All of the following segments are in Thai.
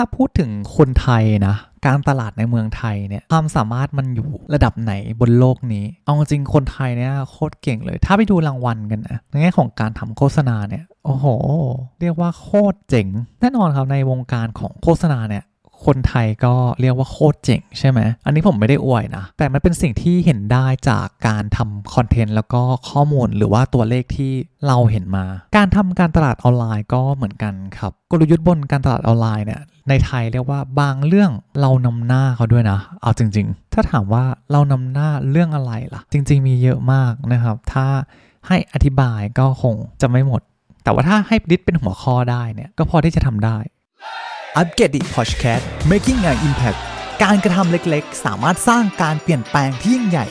ถ้าพูดถึงคนไทยนะ การตลาดในเมืองไทยเนี่ยความสามารถมันอยู่ระดับไหนบนโลกนี้ เอาจริงคนไทยเนี่ยโคตรเก่งเลย ถ้าไปดูรางวัลกันนะในแง่ของการทำโฆษณาเนี่ยโอ้โห เรียกว่าโคตรเจ๋ง แน่นอนครับในวงการของโฆษณาเนี่ย คนไทยก็เรียกว่าโคตรเจ๋งใช่ไหม อันนี้ผมไม่ได้อวยนะ แต่มันเป็นสิ่งที่เห็นได้จากการทำคอนเทนต์แล้วก็ข้อมูลหรือว่าตัวเลขที่เราเห็นมา การทำการตลาดออนไลน์ก็เหมือนกันครับ กลยุทธ์บนการตลาดออนไลน์เนี่ยในไทยเรียกว่าบางเรื่องเรานำหน้าเขาด้วยนะ เอาจริง ๆ ถ้าถามว่าเรานำหน้าเรื่องอะไรล่ะ จริง ๆ มีเยอะมากนะครับ ถ้าให้อธิบายก็คงจะไม่หมด แต่ว่าถ้าให้ดิสเป็นหัวข้อได้เนี่ยก็พอที่จะทำได้ อัปเกรดดิพอดแคสต์ making an impact การกระทำเล็กๆ สามารถสร้างการเปลี่ยนแปลงที่ยิ่งใหญ่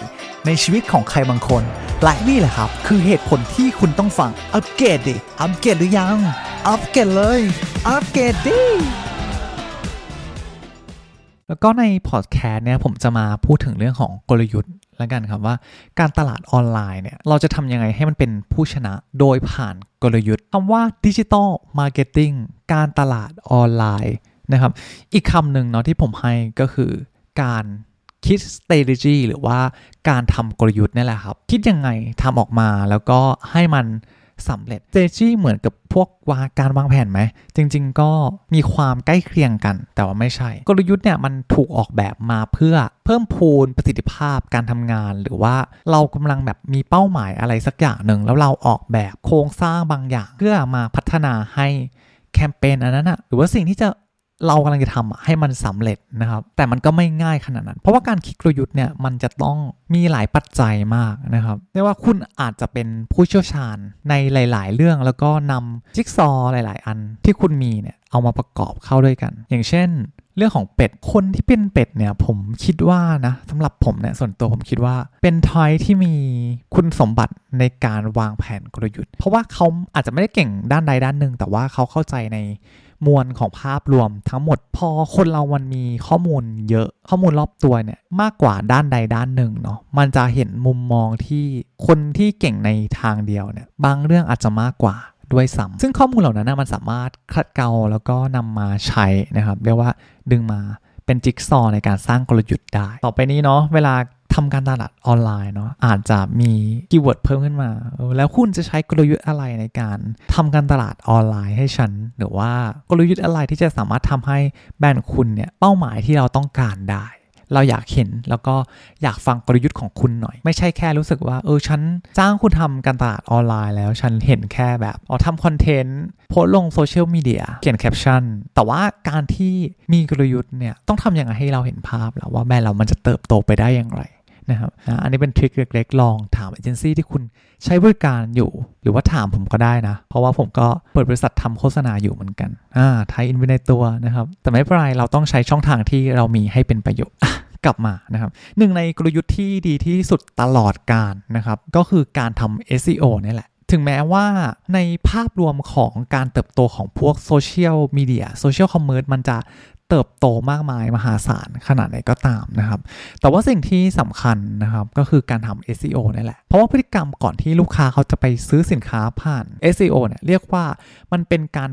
ในชีวิตของใครบางคน และนี่แหละครับ คือเหตุผลที่คุณต้องฟัง UPGRADI อัปเกรดหรือยังอัปเกรดเลยอัปเกรดดิ แล้วก็ในพอดแคสต์เนี่ยผมจะมาพูดถึงเรื่องของกลยุทธ์ แล้วกันครับว่าการตลาดออนไลน์เนี่ยเราจะทำยังไงให้มันเป็นผู้ชนะโดยผ่านกลยุทธ์คำว่า digital marketing การตลาดออนไลน์นะครับ อีกคำหนึ่งเนาะที่ผมให้ก็คือการคิด strategy หรือว่าการทำกลยุทธ์นี่แหละครับ คิดยังไงทำออกมาแล้วก็ให้มัน สำเร็จเจจี้เหมือนกับพวกวาการวางแผนไหม จริง ๆ ก็มีความใกล้เคียงกัน แต่ว่าไม่ใช่ กลยุทธ์เนี่ยมันถูกออกแบบมาเพื่อเพิ่มพูนประสิทธิภาพการทำงาน หรือว่าเรากำลังแบบมีเป้าหมายอะไรสักอย่างหนึ่ง แล้วเราออกแบบโครงสร้างบางอย่าง เพื่อมาพัฒนาให้แคมเปญอันนั้นอะหรือว่าสิ่งที่จะ เรากำลังจะทำให้มันสำเร็จนะครับ แต่มันก็ไม่ง่ายขนาดนั้น เพราะว่าการคิดกลยุทธ์เนี่ยมันจะต้องมีหลายปัจจัยมากนะครับเรียกว่าคุณอาจจะเป็นผู้เชี่ยวชาญในหลาย ๆ เรื่องแล้วก็นำจิ๊กซอหลาย ๆ อันที่คุณมีเนี่ยเอามาประกอบเข้าด้วยกัน อย่างเช่น เรื่องของเป็ดคนที่เป็นเป็ดเนี่ยผมคิดว่านะสำหรับผมเนี่ยส่วนตัวผมคิดว่าเป็นทอยที่มีคุณสมบัติในการวางแผนกลยุทธ์ เพราะว่าเขาอาจจะไม่ได้เก่งด้านใดด้านหนึ่งแต่ว่าเขาเข้าใจใน มวลของภาพรวมทั้งหมดพอคนเรามันมีข้อมูลเยอะข้อมูลรอบตัวเนี่ยมากกว่าด้านใดด้านหนึ่งเนาะมันจะเห็นมุมมองที่คนที่เก่งในทางเดียวเนี่ยบางเรื่องอาจจะมากกว่าด้วยซ้ำซึ่งข้อมูลเหล่านั้นนะมันสามารถคัดเกลาแล้วก็นำมาใช้นะครับ เรียกว่าดึงมาเป็นจิ๊กซอในการสร้างกลยุทธ์ได้ ต่อไปนี้เนาะเวลา ทำการตลาดออนไลน์เนาะอาจจะมี keyword เพิ่มขึ้นมา แล้วคุณจะใช้กลยุทธ์อะไรในการทำการตลาดออนไลน์ให้ฉัน หรือว่ากลยุทธ์อะไรที่จะสามารถทำให้แบรนด์คุณเนี่ยเป้าหมายที่เราต้องการได้เราอยากเห็นแล้วก็อยากฟังกลยุทธ์ของคุณหน่อย ไม่ใช่แค่รู้สึกว่าเออฉันจ้างคุณทำการตลาดออนไลน์แล้วฉันเห็นแค่แบบอ๋อทำคอนเทนต์โพสลงโซเชียลมีเดียเขียนแคปชั่น แต่ว่าการที่มีกลยุทธ์เนี่ยต้องทำยังไงให้เราเห็นภาพแล้วว่าแบรนด์เรามันจะเติบโตไปได้อย่างไร นะครับนะอันนี้เป็นทริคเล็กๆ ลองถามเอเจนซี่ที่คุณใช้บริการอยู่ หรือว่าถามผมก็ได้นะ เพราะว่าผมก็เปิดบริษัททำโฆษณาอยู่เหมือนกันอ่าไทยอินเวนในตัวนะครับ แต่ไม่เป็นไรเราต้องใช้ช่องทางที่เรามีให้เป็นประโยชน์กลับมานะครับหนึ่งในกลยุทธ์ที่ดีที่สุดตลอดการนะครับ ก็คือการทำ SEO นี่แหละ ถึงแม้ว่าในภาพรวมของการเติบโตของพวกโซเชียลมีเดีย social commerce มันจะ เติบโตมากมายมหาศาลขนาดไหนก็ตามนะครับ แต่ว่าสิ่งที่สำคัญนะครับก็คือการทำ SEO นี่แหละ เพราะว่าพฤติกรรมก่อนที่ลูกค้าเขาจะไปซื้อสินค้าผ่าน SEO เนี่ยเรียกว่ามันเป็นการ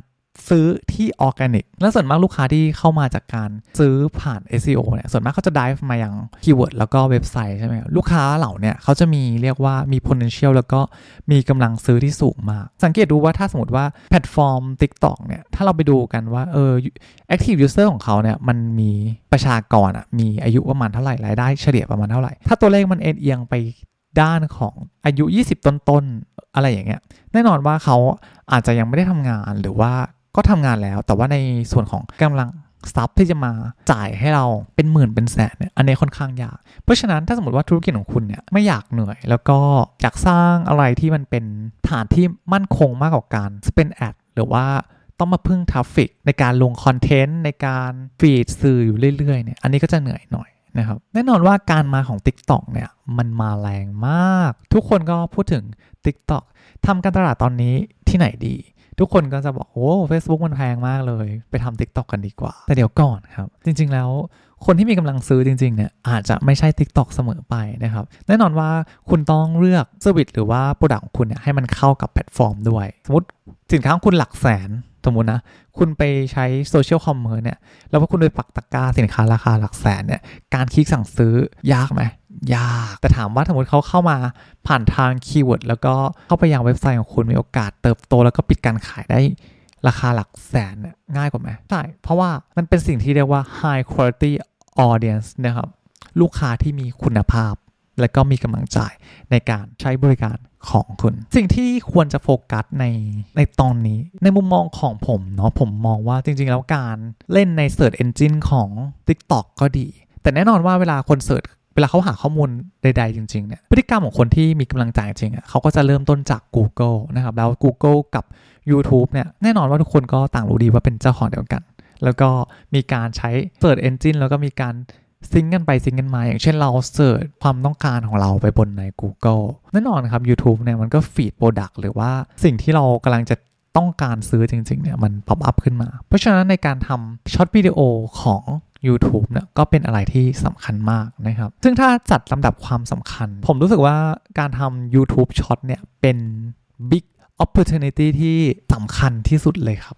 ซื้อที่ออร์แกนิก และส่วนมากลูกค้าที่เข้ามาจากการซื้อผ่าน SEO เนี่ย ส่วนมากเขาจะ drive มาอย่าง keyword แล้วก็เว็บไซต์ใช่ไหมลูกค้าเหล่าเนี่ยเขาจะมีเรียกว่ามี potential แล้วก็มีกำลังซื้อที่สูงมาก สังเกตดูว่าถ้าสมมติว่าแพลตฟอร์ม TikTok เนี่ย ถ้าเราไปดูกันว่าเออ active user ของเขาเนี่ย มันมีประชากรอะ มีอายุประมาณเท่าไหร่ รายได้เฉลี่ยประมาณเท่าไหร่ ถ้าตัวเลขมันเอ็นเอียงไปด้านของอายุ 20 ต้นๆ อะไรอย่างเงี้ย แน่นอนว่าเขาอาจจะยังไม่ได้ทำงานหรือว่า ก็ทำงานแล้ว แต่ว่าในส่วนของกำลังทรัพย์ที่จะมาจ่ายให้เราเป็นหมื่นเป็นแสนเนี่ยอันนี้ค่อนข้างยาก เพราะฉะนั้นถ้าสมมติว่าธุรกิจของคุณเนี่ยไม่อยากเหนื่อย แล้วก็อยากสร้างอะไรที่มันเป็นฐานที่มั่นคงมากกว่าการ spend ad หรือว่าต้องมาพึ่ง traffic ในการลงคอนเทนต์ในการ feed สื่ออยู่เรื่อยๆเนี่ยอันนี้ก็จะเหนื่อยหน่อยนะครับแน่นอนว่าการมาของ TikTok เนี่ยมันมาแรงมาก ทุกคนก็พูดถึง TikTok ทำการตลาดตอนนี้ที่ไหนดี ทุกคนก็จะบอกโอ้ Facebook มันแพงมากเลย ไปทำ TikTok กันดีกว่า แต่เดี๋ยวก่อนครับ จริง ๆ แล้วคนที่มีกำลังซื้อจริง ๆ เนี่ย อาจจะไม่ใช่ TikTok เสมอไปนะครับ แน่นอนว่าคุณต้องเลือก service หรือว่า product ของคุณเนี่ยให้มันเข้ากับแพลตฟอร์มด้วย สมมติสินค้าของคุณหลักแสนสมมตินะ คุณไปใช้ social commerce เนี่ย แล้วพอคุณไปปักตะกร้าสินค้าราคาหลักแสนเนี่ย การคลิกสั่งซื้อยากไหม ยาก แต่ถามว่าสมมติเขาเข้ามาผ่านทาง keyword แล้วก็เข้าไปยังเว็บไซต์ของคุณมีโอกาสเติบโต แล้วก็ปิดการขายได้ราคาหลักแสนเนี่ยง่ายกว่าไหมใช่ เพราะว่ามันเป็นสิ่งที่เรียกว่า high quality audience นะครับ ลูกค้าที่มีคุณภาพ และก็มีกำลังใจในการใช้บริการของคุณ สิ่งที่ควรจะโฟกัสในในตอนนี้ ในมุมมองของผมเนาะผมมองว่าจริง ๆ แล้วการเล่นใน Search Engine ของ TikTok ก็ดี แต่แน่นอนว่าเวลาคนเสิร์ช เวลาเขาหาข้อมูลใด ๆ จริง ๆ เนี่ย พฤติกรรมของคนที่มีกำลังใจจริงอะเขาก็จะเริ่มต้นจาก Google นะครับ แล้ว Google กับ YouTube เนี่ย แน่นอนว่าทุกคนก็ต่างรู้ดีว่าเป็นเจ้าของเดียวกัน แล้วก็มีการใช้ Search Engine แล้วก็มีการ sync กันไป sync กันมา อย่างเช่นเรา search ความต้องการของเราไปบนใน Google แน่นอนครับ YouTube เนี่ยมันก็ feed product หรือว่าสิ่งที่เรากำลังจะต้องการซื้อจริง ๆ เนี่ย มัน pop up ขึ้นมา เพราะฉะนั้นในการทำ short video ของ YouTube เนี่ยก็เป็นอะไรที่สำคัญมากนะครับ ซึ่งถ้าจัดลำดับความสำคัญ ผมรู้สึกว่าการทำ YouTube Short เนี่ยเป็น Big Opportunity ที่สำคัญที่สุดเลยครับ